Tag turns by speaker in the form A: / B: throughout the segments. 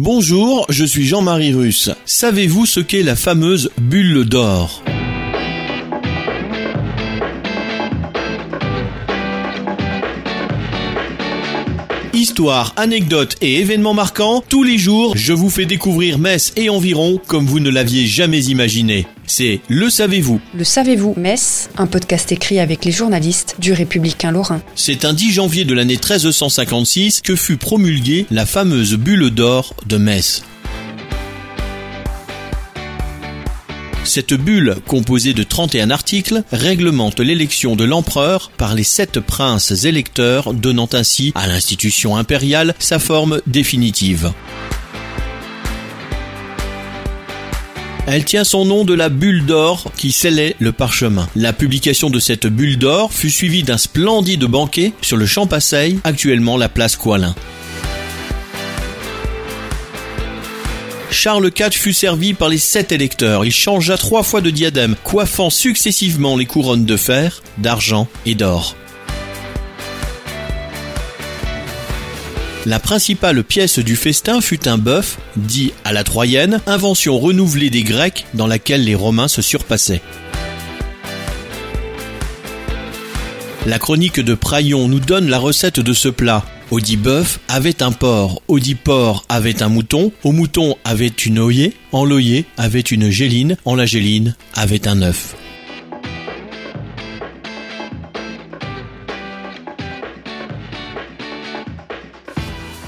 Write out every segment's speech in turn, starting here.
A: Bonjour, je suis Jean-Marie Russe. Savez-vous ce qu'est la fameuse bulle d'or? Histoire, anecdotes et événements marquants, tous les jours, je vous fais découvrir Metz et environ comme vous ne l'aviez jamais imaginé. C'est Le Savez-vous.
B: Le savez-vous, Metz, un podcast écrit avec les journalistes du Républicain Lorrain.
A: C'est un 10 janvier de l'année 1356 que fut promulguée la fameuse bulle d'or de Metz. Cette bulle, composée de 31 articles, réglemente l'élection de l'empereur par les sept princes électeurs, donnant ainsi à l'institution impériale sa forme définitive. Elle tient son nom de la bulle d'or qui scellait le parchemin. La publication de cette bulle d'or fut suivie d'un splendide banquet sur le champ Passeil, actuellement la place Coilin. Charles IV fut servi par les sept électeurs. Il changea trois fois de diadème, coiffant successivement les couronnes de fer, d'argent et d'or. La principale pièce du festin fut un bœuf, dit à la troyenne, invention renouvelée des Grecs dans laquelle les Romains se surpassaient. La chronique de Praillon nous donne la recette de ce plat. Audit bœuf avait un porc, Audit porc avait un mouton, au mouton avait une oyer, en l'oyer avait une géline, en la géline avait un œuf.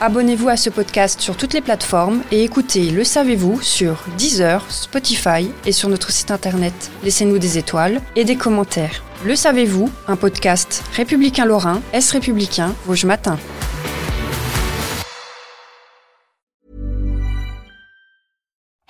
B: Abonnez-vous à ce podcast sur toutes les plateformes et écoutez Le Savez-vous sur Deezer, Spotify et sur notre site internet. Laissez-nous des étoiles et des commentaires. Le Savez-vous, un podcast républicain lorrain, Est républicain, Vosges Matin.